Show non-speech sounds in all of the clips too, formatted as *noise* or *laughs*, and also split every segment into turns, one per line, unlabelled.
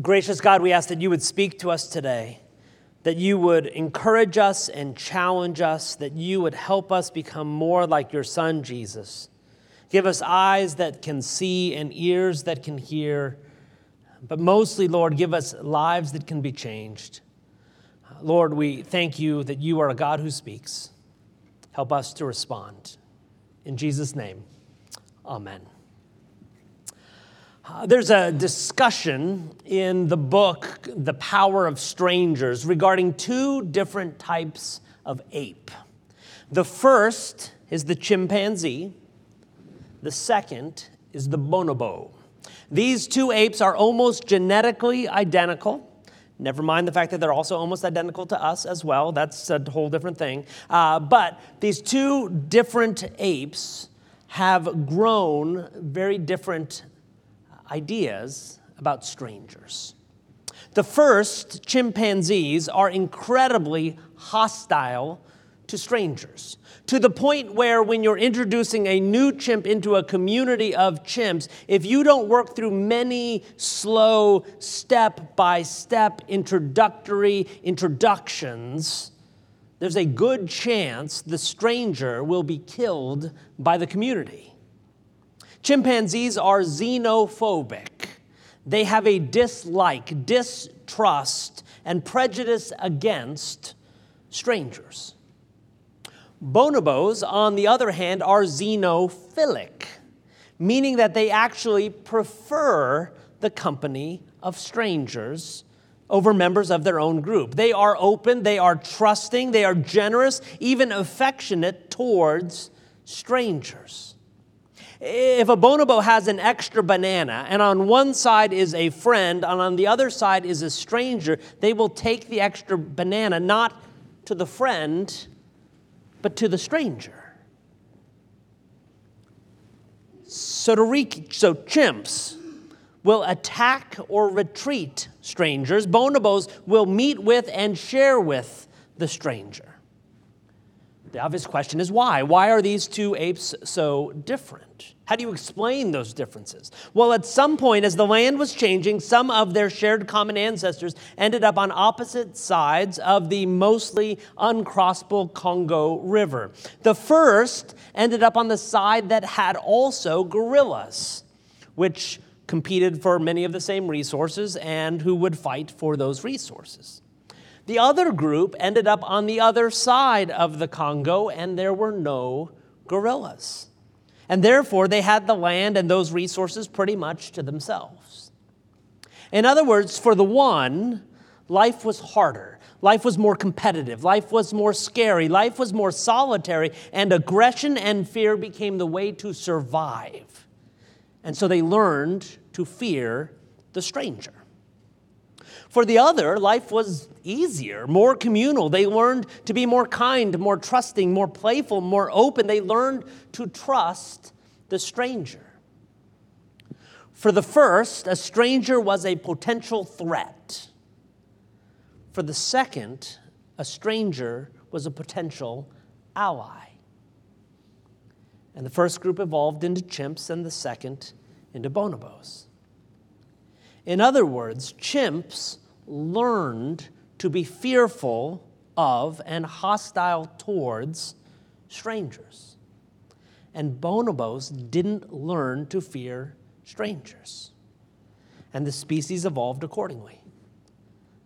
Gracious God, we ask that you would speak to us today, that you would encourage us and challenge us, that you would help us become more like your Son, Jesus. Give us eyes that can see and ears that can hear, but mostly, Lord, give us lives that can be changed. Lord, we thank you that you are a God who speaks. Help us to respond. In Jesus' name, amen. Uh, there's a discussion in the book, The Power of Strangers, regarding two different types of ape. The first is the chimpanzee, the second is the bonobo. These two apes are almost genetically identical. Never mind the fact that they're also almost identical to us as well. That's a whole different thing. Uh, but these two different apes have grown very different ideas about strangers. The first, chimpanzees, are incredibly hostile to strangers, to the point where when you're introducing a new chimp into a community of chimps, if you don't work through many slow, step by step introductory introductions, there's a good chance the stranger will be killed by the community. Chimpanzees are xenophobic. They have a dislike, distrust, and prejudice against strangers. Bonobos, on the other hand, are xenophilic, meaning that they actually prefer the company of strangers over members of their own group. They are open, they are trusting, they are generous, even affectionate towards strangers. If a bonobo has an extra banana, and on one side is a friend, and on the other side is a stranger, they will take the extra banana not to the friend, but to the stranger. So, to re- so chimps will attack or retreat strangers. Bonobos will meet with and share with the stranger. The obvious question is why? Why are these two apes so different? How do you explain those differences? Well, at some point, as the land was changing, some of their shared common ancestors ended up on opposite sides of the mostly uncrossable Congo River. The first ended up on the side that had also gorillas, which competed for many of the same resources and who would fight for those resources. The other group ended up on the other side of the Congo, and there were no gorillas. And therefore, they had the land and those resources pretty much to themselves. In other words, for the one, life was harder. Life was more competitive. Life was more scary. Life was more solitary. And aggression and fear became the way to survive. And so they learned to fear the stranger. For the other, life was easier, more communal. They learned to be more kind, more trusting, more playful, more open. They learned to trust the stranger. For the first, a stranger was a potential threat. For the second, a stranger was a potential ally. And the first group evolved into chimps, and the second into bonobos. In other words, chimps learned to be fearful of and hostile towards strangers. And bonobos didn't learn to fear strangers. And the species evolved accordingly.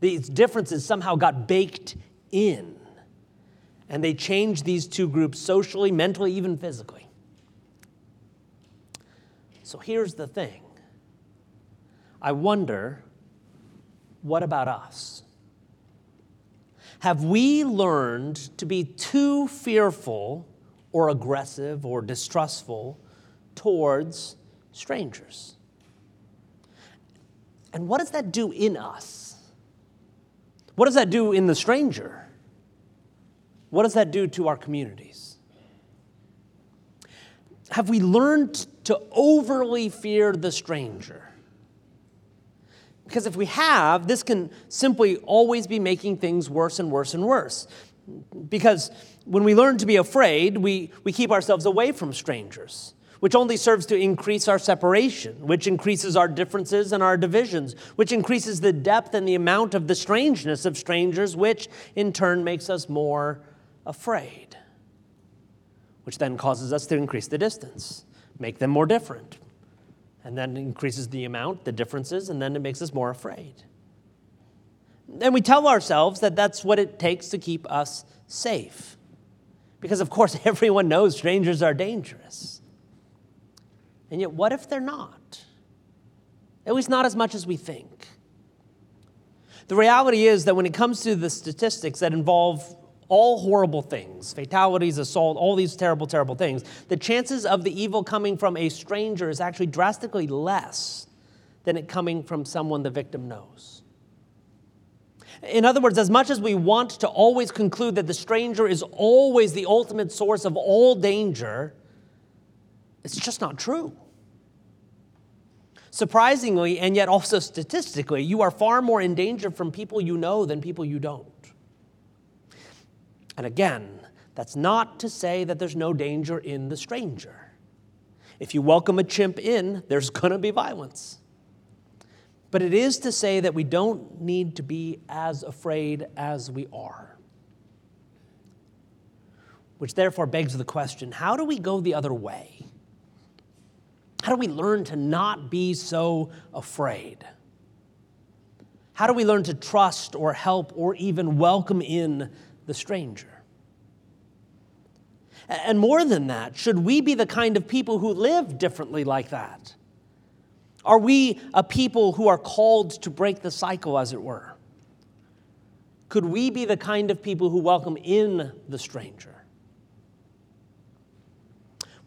These differences somehow got baked in, and they changed these two groups socially, mentally, even physically. So here's the thing I wonder what about us? Have we learned to be too fearful or aggressive or distrustful towards strangers? And what does that do in us? What does that do in the stranger? What does that do to our communities? Have we learned to overly fear the stranger? Because if we have, this can simply always be making things worse and worse and worse. Because when we learn to be afraid, we, we keep ourselves away from strangers. which only serves to increase our separation, which increases our differences and our divisions, which increases the depth and the amount of the strangeness of strangers, which in turn makes us more afraid, which then causes us to increase the distance, make them more different, and then increases the amount, the differences, and then it makes us more afraid. And we tell ourselves that that's what it takes to keep us safe. Because, of course, *laughs* everyone knows strangers are dangerous. And yet, what if they're not? At least not as much as we think. The reality is that when it comes to the statistics that involve all horrible things fatalities, assault, all these terrible, terrible things the chances of the evil coming from a stranger is actually drastically less than it coming from someone the victim knows. In other words, as much as we want to always conclude that the stranger is always the ultimate source of all danger, it's just not true. Surprisingly, and yet also statistically, you are far more in danger from people you know than people you don't. And again, that's not to say that there's no danger in the stranger. If you welcome a chimp in, there's going to be violence. But it is to say that we don't need to be as afraid as we are. Which therefore begs the question how do we go the other way? How do we learn to not be so afraid? How do we learn to trust or help or even welcome in the stranger? And more than that, should we be the kind of people who live differently like that? Are we a people who are called to break the cycle, as it were? Could we be the kind of people who welcome in the stranger?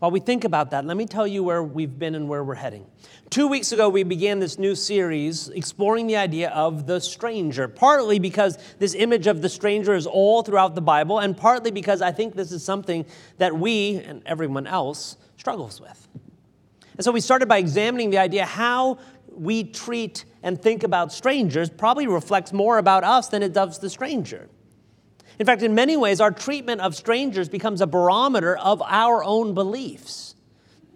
While we think about that, let me tell you where we've been and where we're heading. Two weeks ago, we began this new series exploring the idea of the stranger, partly because this image of the stranger is all throughout the Bible, and partly because I think this is something that we and everyone else struggles with. And so we started by examining the idea how we treat and think about strangers probably reflects more about us than it does the stranger. In fact, in many ways, our treatment of strangers becomes a barometer of our own beliefs.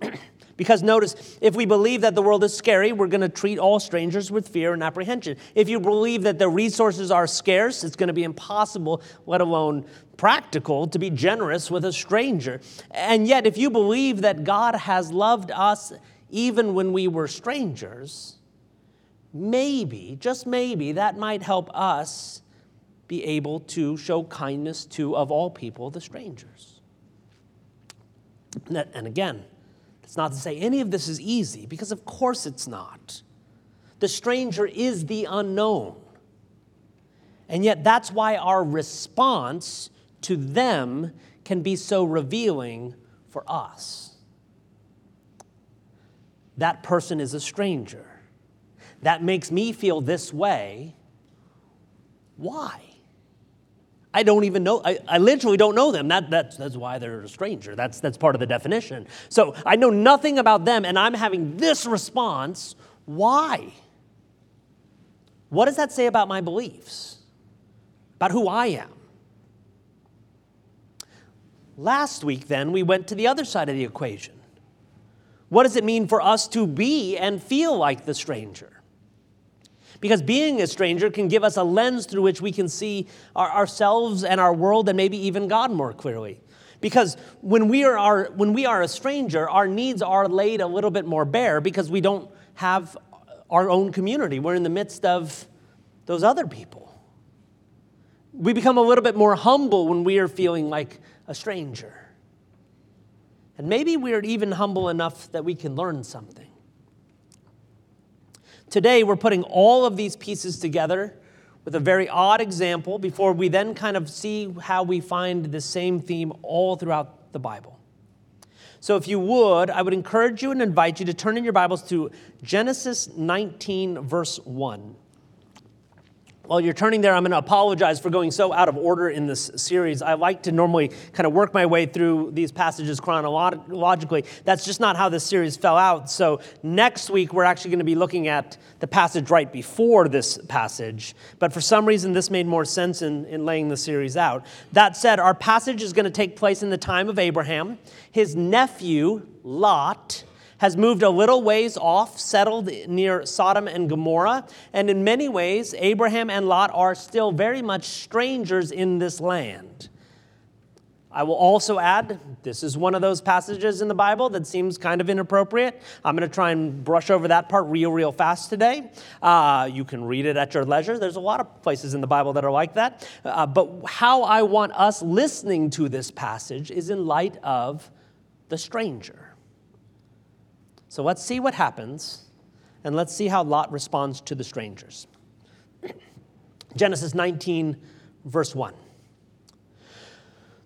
*clears throat* because notice, if we believe that the world is scary, we're going to treat all strangers with fear and apprehension. If you believe that the resources are scarce, it's going to be impossible, let alone practical, to be generous with a stranger. And yet, if you believe that God has loved us even when we were strangers, maybe, just maybe, that might help us be able to show kindness to, of all people, the strangers. And again, it's not to say any of this is easy, because of course it's not. The stranger is the unknown. And yet, that's why our response to them can be so revealing for us. That person is a stranger. That makes me feel this way. Why? I don't even know, I, I literally don't know them. That, that's, that's why they're a stranger. That's, that's part of the definition. So I know nothing about them, and I'm having this response. Why? What does that say about my beliefs? About who I am? Last week, then, we went to the other side of the equation. What does it mean for us to be and feel like the stranger? Because being a stranger can give us a lens through which we can see our, ourselves and our world and maybe even God more clearly. Because when we, are our, when we are a stranger, our needs are laid a little bit more bare because we don't have our own community. We're in the midst of those other people. We become a little bit more humble when we are feeling like a stranger. And maybe we are even humble enough that we can learn something. Today, we're putting all of these pieces together with a very odd example before we then kind of see how we find the same theme all throughout the Bible. So, if you would, I would encourage you and invite you to turn in your Bibles to Genesis 19, verse 1. While you're turning there, I'm going to apologize for going so out of order in this series. I like to normally kind of work my way through these passages chronologically. That's just not how this series fell out. So, next week, we're actually going to be looking at the passage right before this passage. But for some reason, this made more sense in, in laying the series out. That said, our passage is going to take place in the time of Abraham. His nephew, Lot, has moved a little ways off, settled near Sodom and Gomorrah. And in many ways, Abraham and Lot are still very much strangers in this land. I will also add, this is one of those passages in the Bible that seems kind of inappropriate. I'm going to try and brush over that part real, real fast today. Uh, you can read it at your leisure. There's a lot of places in the Bible that are like that. Uh, but how I want us listening to this passage is in light of the stranger. So let's see what happens, and let's see how Lot responds to the strangers. *clears throat* Genesis 19, verse 1.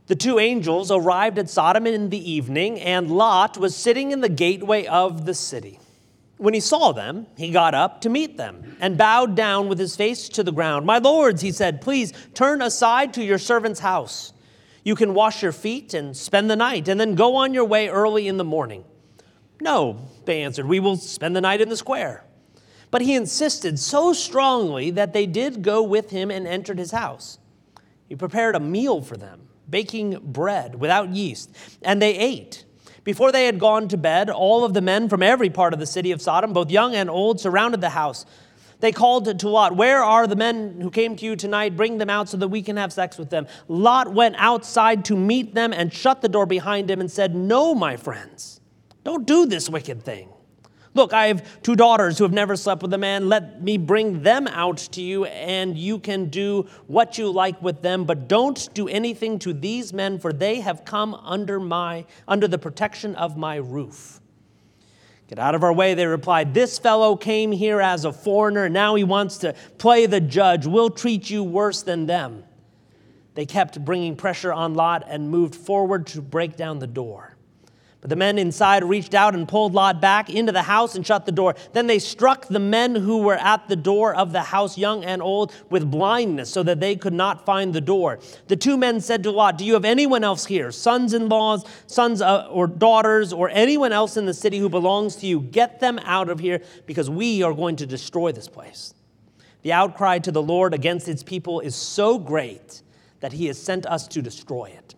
The two angels arrived at Sodom in the evening, and Lot was sitting in the gateway of the city. When he saw them, he got up to meet them and bowed down with his face to the ground. My lords, he said, please turn aside to your servant's house. You can wash your feet and spend the night, and then go on your way early in the morning. No, they answered, we will spend the night in the square. But he insisted so strongly that they did go with him and entered his house. He prepared a meal for them, baking bread without yeast, and they ate. Before they had gone to bed, all of the men from every part of the city of Sodom, both young and old, surrounded the house. They called to Lot, Where are the men who came to you tonight? Bring them out so that we can have sex with them. Lot went outside to meet them and shut the door behind him and said, No, my friends. Don't do this wicked thing. Look, I have two daughters who have never slept with a man. Let me bring them out to you, and you can do what you like with them. But don't do anything to these men, for they have come under, my, under the protection of my roof. Get out of our way, they replied. This fellow came here as a foreigner, and now he wants to play the judge. We'll treat you worse than them. They kept bringing pressure on Lot and moved forward to break down the door. But the men inside reached out and pulled Lot back into the house and shut the door. Then they struck the men who were at the door of the house, young and old, with blindness, so that they could not find the door. The two men said to Lot, Do you have anyone else here, sons in laws, sons or daughters, or anyone else in the city who belongs to you? Get them out of here, because we are going to destroy this place. The outcry to the Lord against its people is so great that he has sent us to destroy it.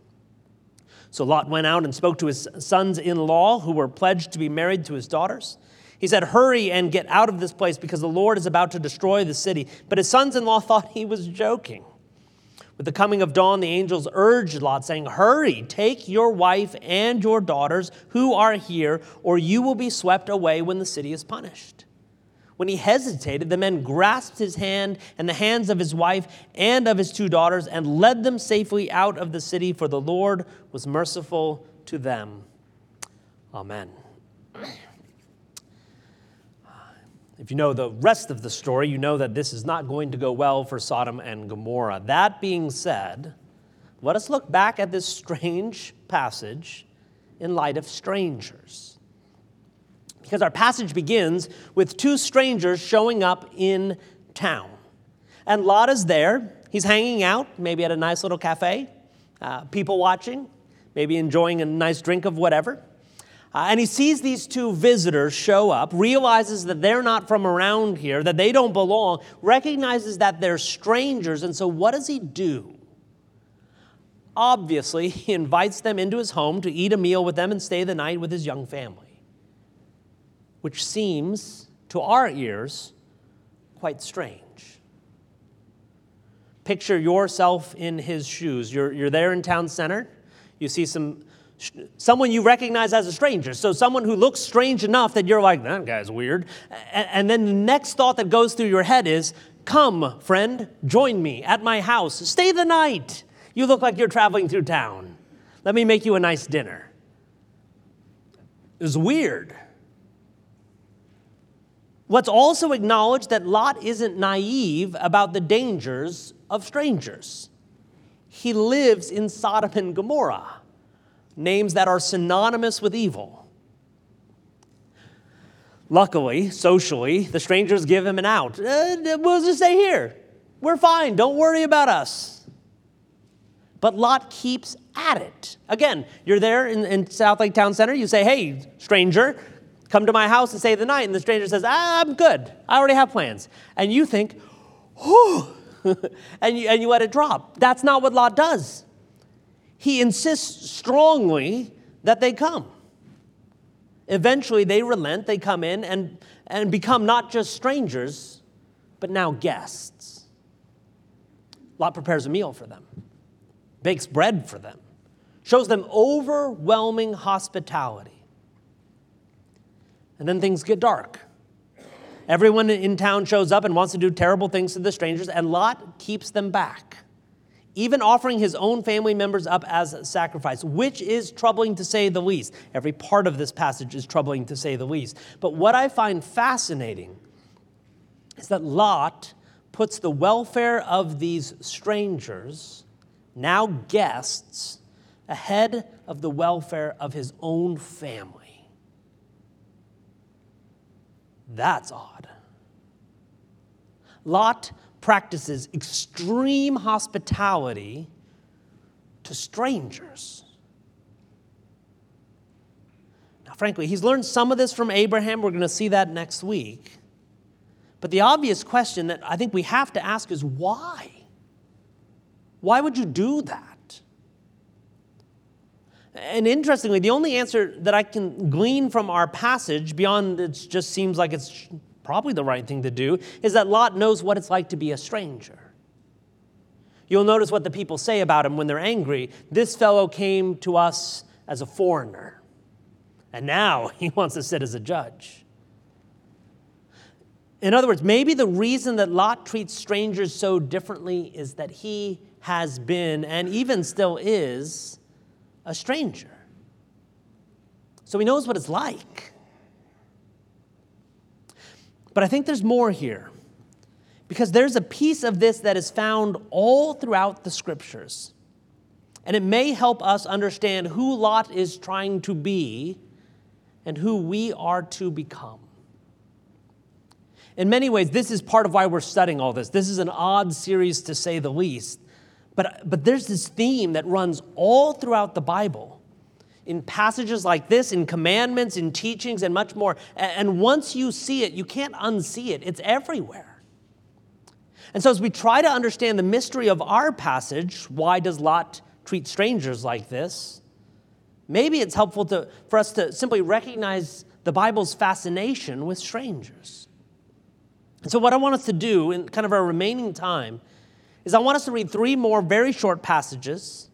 So Lot went out and spoke to his sons in law, who were pledged to be married to his daughters. He said, Hurry and get out of this place because the Lord is about to destroy the city. But his sons in law *laughs* thought he was joking. With the coming of dawn, the angels urged Lot, saying, Hurry, take your wife and your daughters who are here, or you will be swept away when the city is punished. When he hesitated, the men grasped his hand and the hands of his wife and of his two daughters and led them safely out of the city, for the Lord was merciful to them. Amen. If you know the rest of the story, you know that this is not going to go well for Sodom and Gomorrah. That being said, let us look back at this strange passage in light of strangers because our passage begins with two strangers showing up in town. And Lot is there. He's hanging out, maybe at a nice little cafe, uh, people watching, maybe enjoying a nice drink of whatever. Uh, and he sees these two visitors show up, realizes that they're not from around here, that they don't belong, recognizes that they're strangers. And so, what does he do? Obviously, he *laughs* invites them into his home to eat a meal with them and stay the night with his young family which seems to our ears quite strange. Picture yourself in his shoes. You're, you're there in town center. You see some someone you recognize as a stranger. So someone who looks strange enough that you're like, that guy's weird. And then the next thought that goes through your head is, come, friend, join me at my house. Stay the night. You look like you're traveling through town. Let me make you a nice dinner. It was weird. Let's also acknowledge that Lot isn't naive about the dangers of strangers. He lives in Sodom and Gomorrah, names that are synonymous with evil. Luckily, socially, the strangers give him an out. Uh, we'll just stay here. We're fine. Don't worry about us. But Lot keeps at it. Again, you're there in, in South Lake Town Center. You say, hey, stranger, come to my house and stay the night. And the stranger says, ah, I'm good. I already have plans. And you think, whew, *laughs* and, you, and you let it drop. That's not what Lot does. He insists strongly that they come. Eventually, they relent, they come in and, and become not just strangers, but now guests. Lot prepares a meal for them, bakes bread for them, shows them overwhelming hospitality. And then things get dark. Everyone in town shows up and wants to do terrible things to the strangers, and Lot keeps them back even offering his own family members up as sacrifice, which is troubling to say the least. Every part of this passage is troubling to say the least. But what I find fascinating is that Lot puts the welfare of these strangers, now guests, ahead of the welfare of his own family. That's odd. Lot practices extreme hospitality to strangers. Now, frankly, he's learned some of this from Abraham. We're going to see that next week. But the obvious question that I think we have to ask is why? Why would you do that? And interestingly, the only answer that I can glean from our passage, beyond it just seems like it's probably the right thing to do, is that Lot knows what it's like to be a stranger. You'll notice what the people say about him when they're angry. This fellow came to us as a foreigner, and now *laughs* he wants to sit as a judge. In other words, maybe the reason that Lot treats strangers so differently is that he has been, and even still is, a stranger. So he knows what it's like. But I think there's more here because there's a piece of this that is found all throughout the scriptures. And it may help us understand who Lot is trying to be and who we are to become. In many ways, this is part of why we're studying all this. This is an odd series to say the least. But, but there's this theme that runs all throughout the Bible in passages like this, in commandments, in teachings, and much more. And once you see it, you can't unsee it, it's everywhere. And so, as we try to understand the mystery of our passage, why does Lot treat strangers like this? Maybe it's helpful to, for us to simply recognize the Bible's fascination with strangers. And so, what I want us to do in kind of our remaining time is I want us to read three more very short passages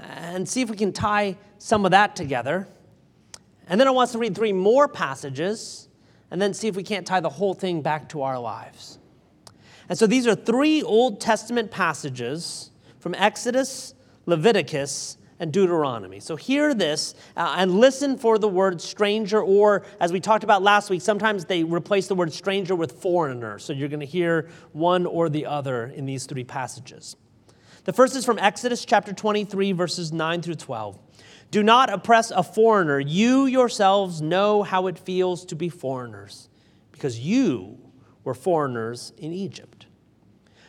and see if we can tie some of that together. And then I want us to read three more passages and then see if we can't tie the whole thing back to our lives. And so these are three Old Testament passages from Exodus, Leviticus, and Deuteronomy. So hear this uh, and listen for the word stranger, or as we talked about last week, sometimes they replace the word stranger with foreigner. So you're going to hear one or the other in these three passages. The first is from Exodus chapter 23, verses 9 through 12. Do not oppress a foreigner. You yourselves know how it feels to be foreigners, because you were foreigners in Egypt.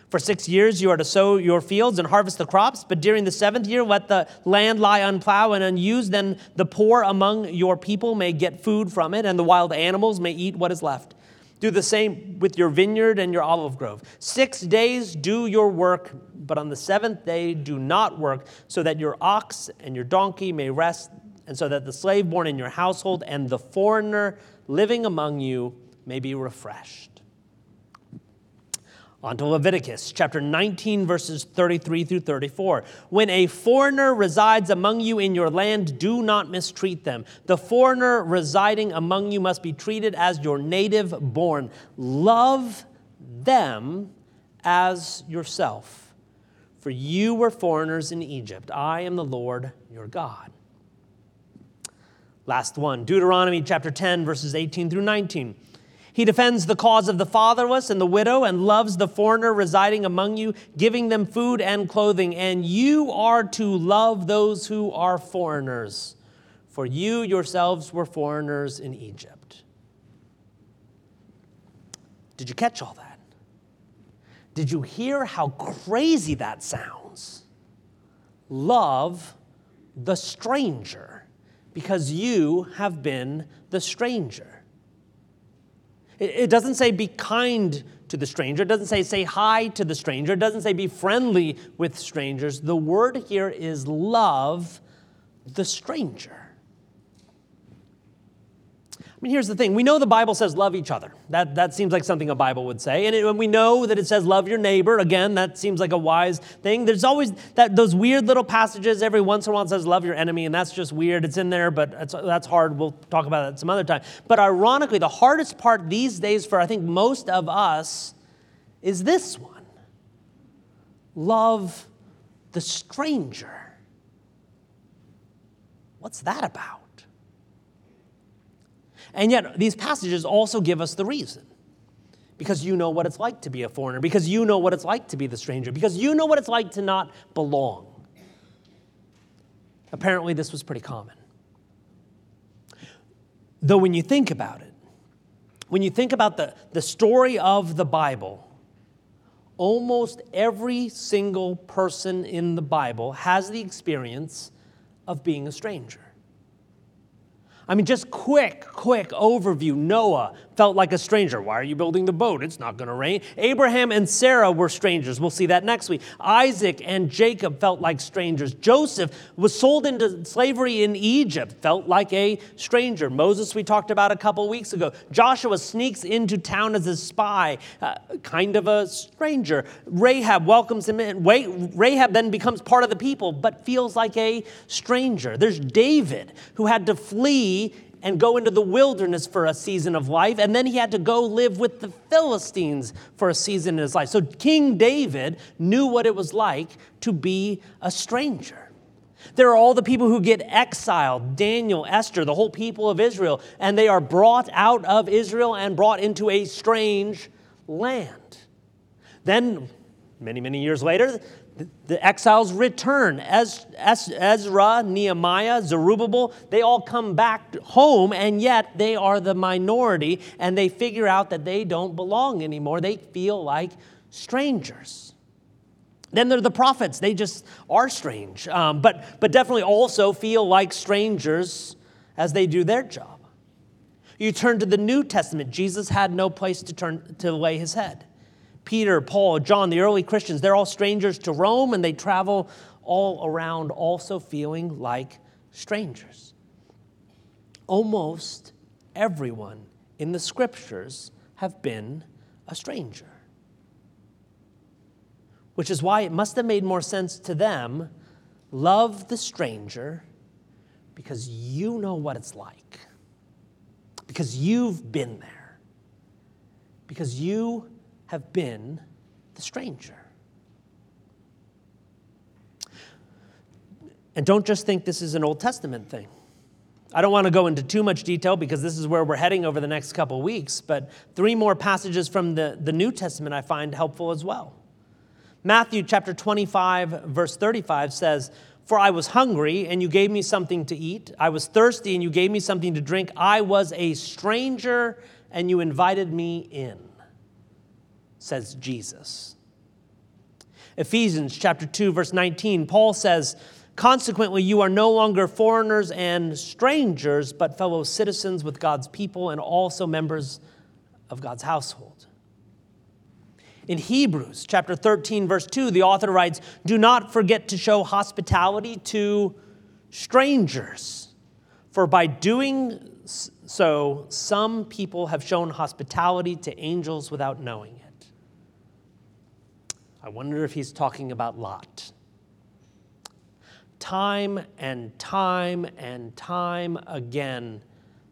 For six years you are to sow your fields and harvest the crops, but during the seventh year let the land lie unplowed and unused. Then the poor among your people may get food from it, and the wild animals may eat what is left. Do the same with your vineyard and your olive grove. Six days do your work, but on the seventh day do not work, so that your ox and your donkey may rest, and so that the slave born in your household and the foreigner living among you may be refreshed. On to Leviticus chapter 19, verses 33 through 34. When a foreigner resides among you in your land, do not mistreat them. The foreigner residing among you must be treated as your native born. Love them as yourself. For you were foreigners in Egypt. I am the Lord your God. Last one Deuteronomy chapter 10, verses 18 through 19. He defends the cause of the fatherless and the widow and loves the foreigner residing among you, giving them food and clothing. And you are to love those who are foreigners, for you yourselves were foreigners in Egypt. Did you catch all that? Did you hear how crazy that sounds? Love the stranger because you have been the stranger. It, doesn't say be kind to the stranger. It doesn't say say hi to the stranger. It doesn't say be friendly with strangers. The word here is love the stranger. I mean, here's the thing. We know the Bible says love each other. That, that seems like something a Bible would say. And, it, and we know that it says love your neighbor. Again, that seems like a wise thing. There's always that, those weird little passages every once in a while says love your enemy, and that's just weird. It's in there, but that's hard. We'll talk about that some other time. But ironically, the hardest part these days for I think most of us is this one love the stranger. What's that about? And yet, these passages also give us the reason. Because you know what it's like to be a foreigner, because you know what it's like to be the stranger, because you know what it's like to not belong. Apparently, this was pretty common. Though, when you think about it, when you think about the, the story of the Bible, almost every single person in the Bible has the experience of being a stranger. I mean, just quick, quick overview. Noah felt like a stranger. Why are you building the boat? It's not going to rain. Abraham and Sarah were strangers. We'll see that next week. Isaac and Jacob felt like strangers. Joseph was sold into slavery in Egypt, felt like a stranger. Moses, we talked about a couple weeks ago. Joshua sneaks into town as a spy, uh, kind of a stranger. Rahab welcomes him in. Rahab then becomes part of the people, but feels like a stranger. There's David, who had to flee and go into the wilderness for a season of life, and then he had to go live with the Philistines for a season in his life. So King David knew what it was like to be a stranger. There are all the people who get exiled Daniel, Esther, the whole people of Israel, and they are brought out of Israel and brought into a strange land. Then, many, many years later, the exiles return. Ezra, Nehemiah, Zerubbabel, they all come back home, and yet they are the minority, and they figure out that they don't belong anymore. They feel like strangers. Then there are the prophets. They just are strange, um, but, but definitely also feel like strangers as they do their job. You turn to the New Testament, Jesus had no place to, turn, to lay his head. Peter, Paul, John, the early Christians, they're all strangers to Rome and they travel all around also feeling like strangers. Almost everyone in the scriptures have been a stranger. Which is why it must have made more sense to them love the stranger because you know what it's like, because you've been there, because you have been the stranger. And don't just think this is an Old Testament thing. I don't want to go into too much detail because this is where we're heading over the next couple weeks, but three more passages from the, the New Testament I find helpful as well. Matthew chapter 25, verse 35 says, For I was hungry, and you gave me something to eat. I was thirsty, and you gave me something to drink. I was a stranger, and you invited me in says Jesus. Ephesians chapter 2 verse 19 Paul says consequently you are no longer foreigners and strangers but fellow citizens with God's people and also members of God's household. In Hebrews chapter 13 verse 2 the author writes do not forget to show hospitality to strangers for by doing so some people have shown hospitality to angels without knowing. I wonder if he's talking about Lot. Time and time and time again,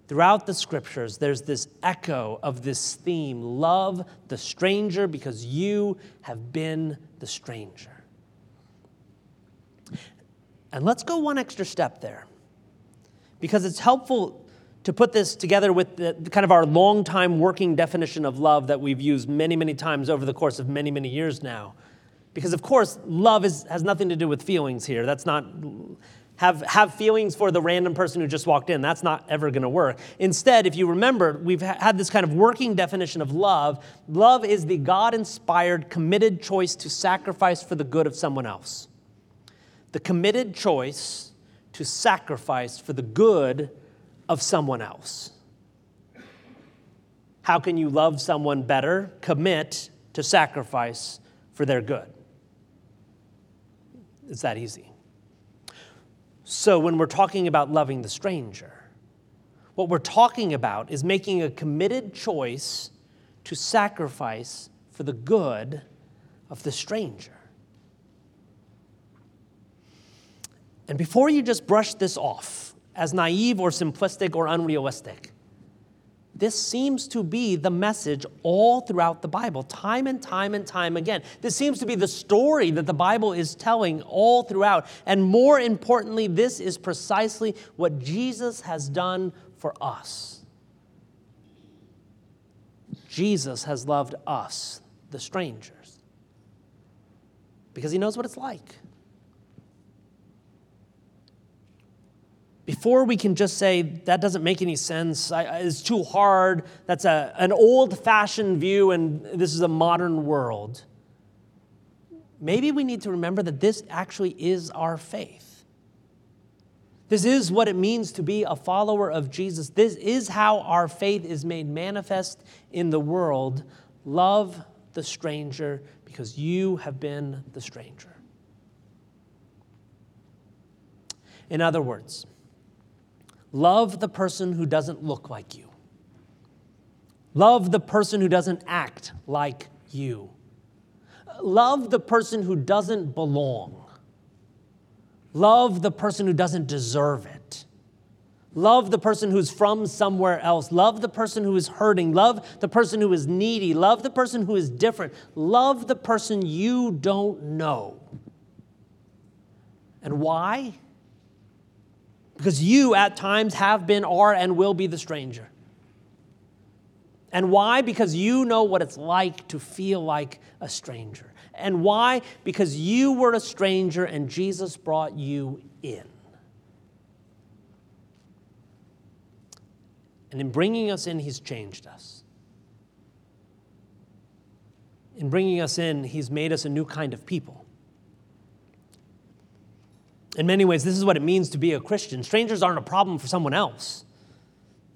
throughout the scriptures, there's this echo of this theme love the stranger because you have been the stranger. And let's go one extra step there because it's helpful to put this together with the, kind of our long time working definition of love that we've used many, many times over the course of many, many years now. Because, of course, love is, has nothing to do with feelings here. That's not, have, have feelings for the random person who just walked in. That's not ever going to work. Instead, if you remember, we've had this kind of working definition of love. Love is the God inspired, committed choice to sacrifice for the good of someone else. The committed choice to sacrifice for the good of someone else. How can you love someone better? Commit to sacrifice for their good. It's that easy. So, when we're talking about loving the stranger, what we're talking about is making a committed choice to sacrifice for the good of the stranger. And before you just brush this off as naive or simplistic or unrealistic, this seems to be the message all throughout the Bible, time and time and time again. This seems to be the story that the Bible is telling all throughout. And more importantly, this is precisely what Jesus has done for us. Jesus has loved us, the strangers, because he knows what it's like. Before we can just say that doesn't make any sense, I, it's too hard, that's a, an old fashioned view, and this is a modern world, maybe we need to remember that this actually is our faith. This is what it means to be a follower of Jesus. This is how our faith is made manifest in the world. Love the stranger because you have been the stranger. In other words, Love the person who doesn't look like you. Love the person who doesn't act like you. Love the person who doesn't belong. Love the person who doesn't deserve it. Love the person who's from somewhere else. Love the person who is hurting. Love the person who is needy. Love the person who is different. Love the person you don't know. And why? Because you at times have been, are, and will be the stranger. And why? Because you know what it's like to feel like a stranger. And why? Because you were a stranger and Jesus brought you in. And in bringing us in, He's changed us. In bringing us in, He's made us a new kind of people. In many ways, this is what it means to be a Christian. Strangers aren't a problem for someone else.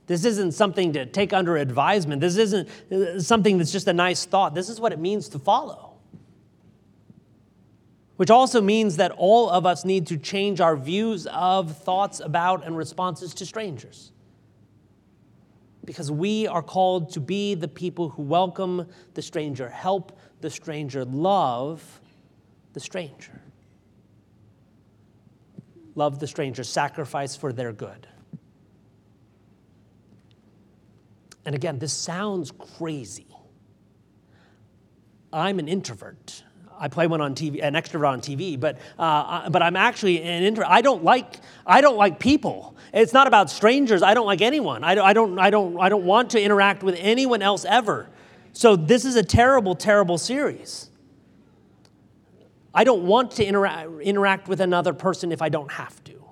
This isn't something to take under advisement. This isn't uh, something that's just a nice thought. This is what it means to follow. Which also means that all of us need to change our views of, thoughts about, and responses to strangers. Because we are called to be the people who welcome the stranger, help the stranger, love the stranger love the stranger, sacrifice for their good. And again, this sounds crazy. I'm an introvert. I play one on TV, an extrovert on TV, but uh, but I'm actually an introvert. I don't like I don't like people. It's not about strangers. I don't like anyone. I don't I don't I don't I don't want to interact with anyone else ever. So this is a terrible, terrible series. I don't want to intera- interact with another person if I don't have to.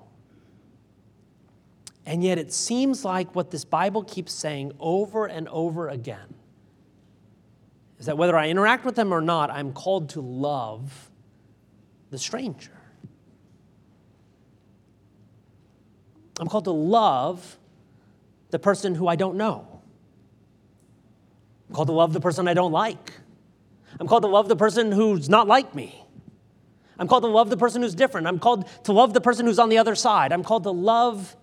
And yet, it seems like what this Bible keeps saying over and over again is that whether I interact with them or not, I'm called to love the stranger. I'm called to love the person who I don't know. I'm called to love the person I don't like. I'm called to love the person who's not like me. I'm called to love the person who's different. I'm called to love the person who's on the other side. I'm called to love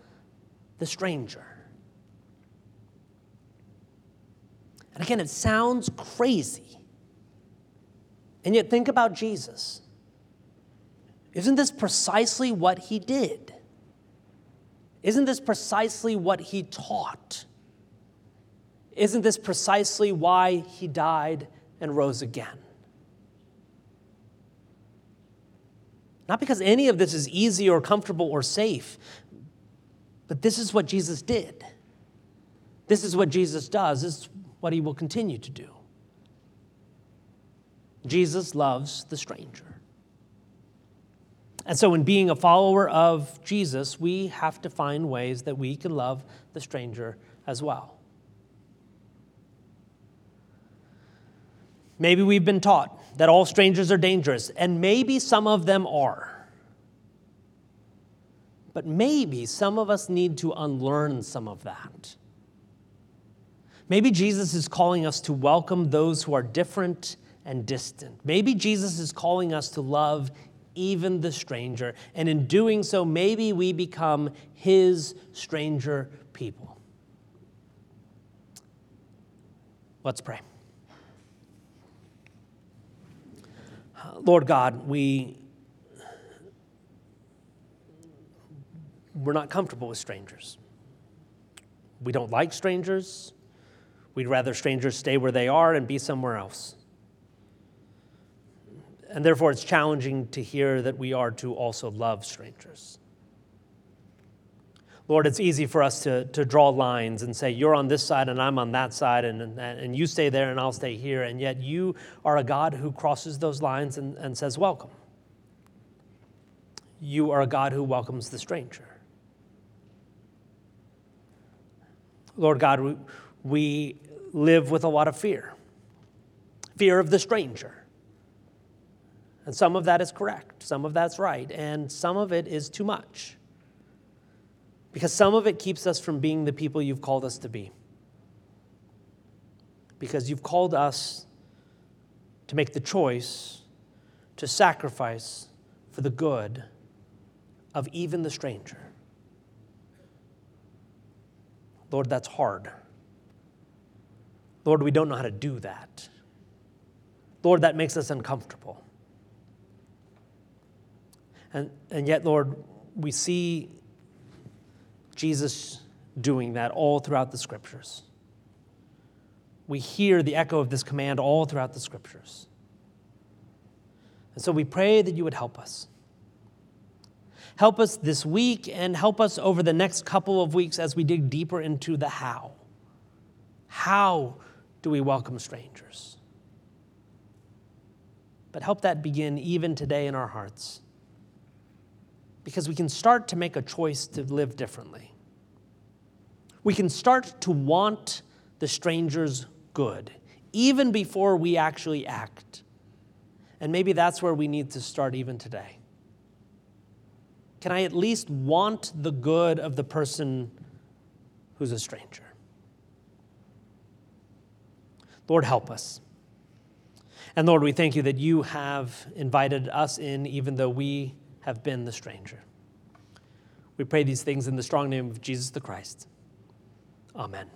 the stranger. And again, it sounds crazy. And yet, think about Jesus. Isn't this precisely what he did? Isn't this precisely what he taught? Isn't this precisely why he died and rose again? Not because any of this is easy or comfortable or safe, but this is what Jesus did. This is what Jesus does. This is what he will continue to do. Jesus loves the stranger. And so, in being a follower of Jesus, we have to find ways that we can love the stranger as well. Maybe we've been taught that all strangers are dangerous, and maybe some of them are. But maybe some of us need to unlearn some of that. Maybe Jesus is calling us to welcome those who are different and distant. Maybe Jesus is calling us to love even the stranger. And in doing so, maybe we become his stranger people. Let's pray. Lord God, we we're not comfortable with strangers. We don't like strangers. We'd rather strangers stay where they are and be somewhere else. And therefore, it's challenging to hear that we are to also love strangers. Lord, it's easy for us to, to draw lines and say, You're on this side and I'm on that side, and, and, and you stay there and I'll stay here. And yet, you are a God who crosses those lines and, and says, Welcome. You are a God who welcomes the stranger. Lord God, we, we live with a lot of fear fear of the stranger and some of that is correct, some of that's right, and some of it is too much. Because some of it keeps us from being the people you've called us to be. Because you've called us to make the choice to sacrifice for the good of even the stranger. Lord, that's hard. Lord, we don't know how to do that. Lord, that makes us uncomfortable. And, and yet, Lord, we see Jesus doing that all throughout the scriptures. We hear the echo of this command all throughout the scriptures. And so we pray that you would help us. Help us this week and help us over the next couple of weeks as we dig deeper into the how. How do we welcome strangers? But help that begin even today in our hearts because we can start to make a choice to live differently. We can start to want the stranger's good, even before we actually act. And maybe that's where we need to start even today. Can I at least want the good of the person who's a stranger? Lord, help us. And Lord, we thank you that you have invited us in, even though we have been the stranger. We pray these things in the strong name of Jesus the Christ. Amen.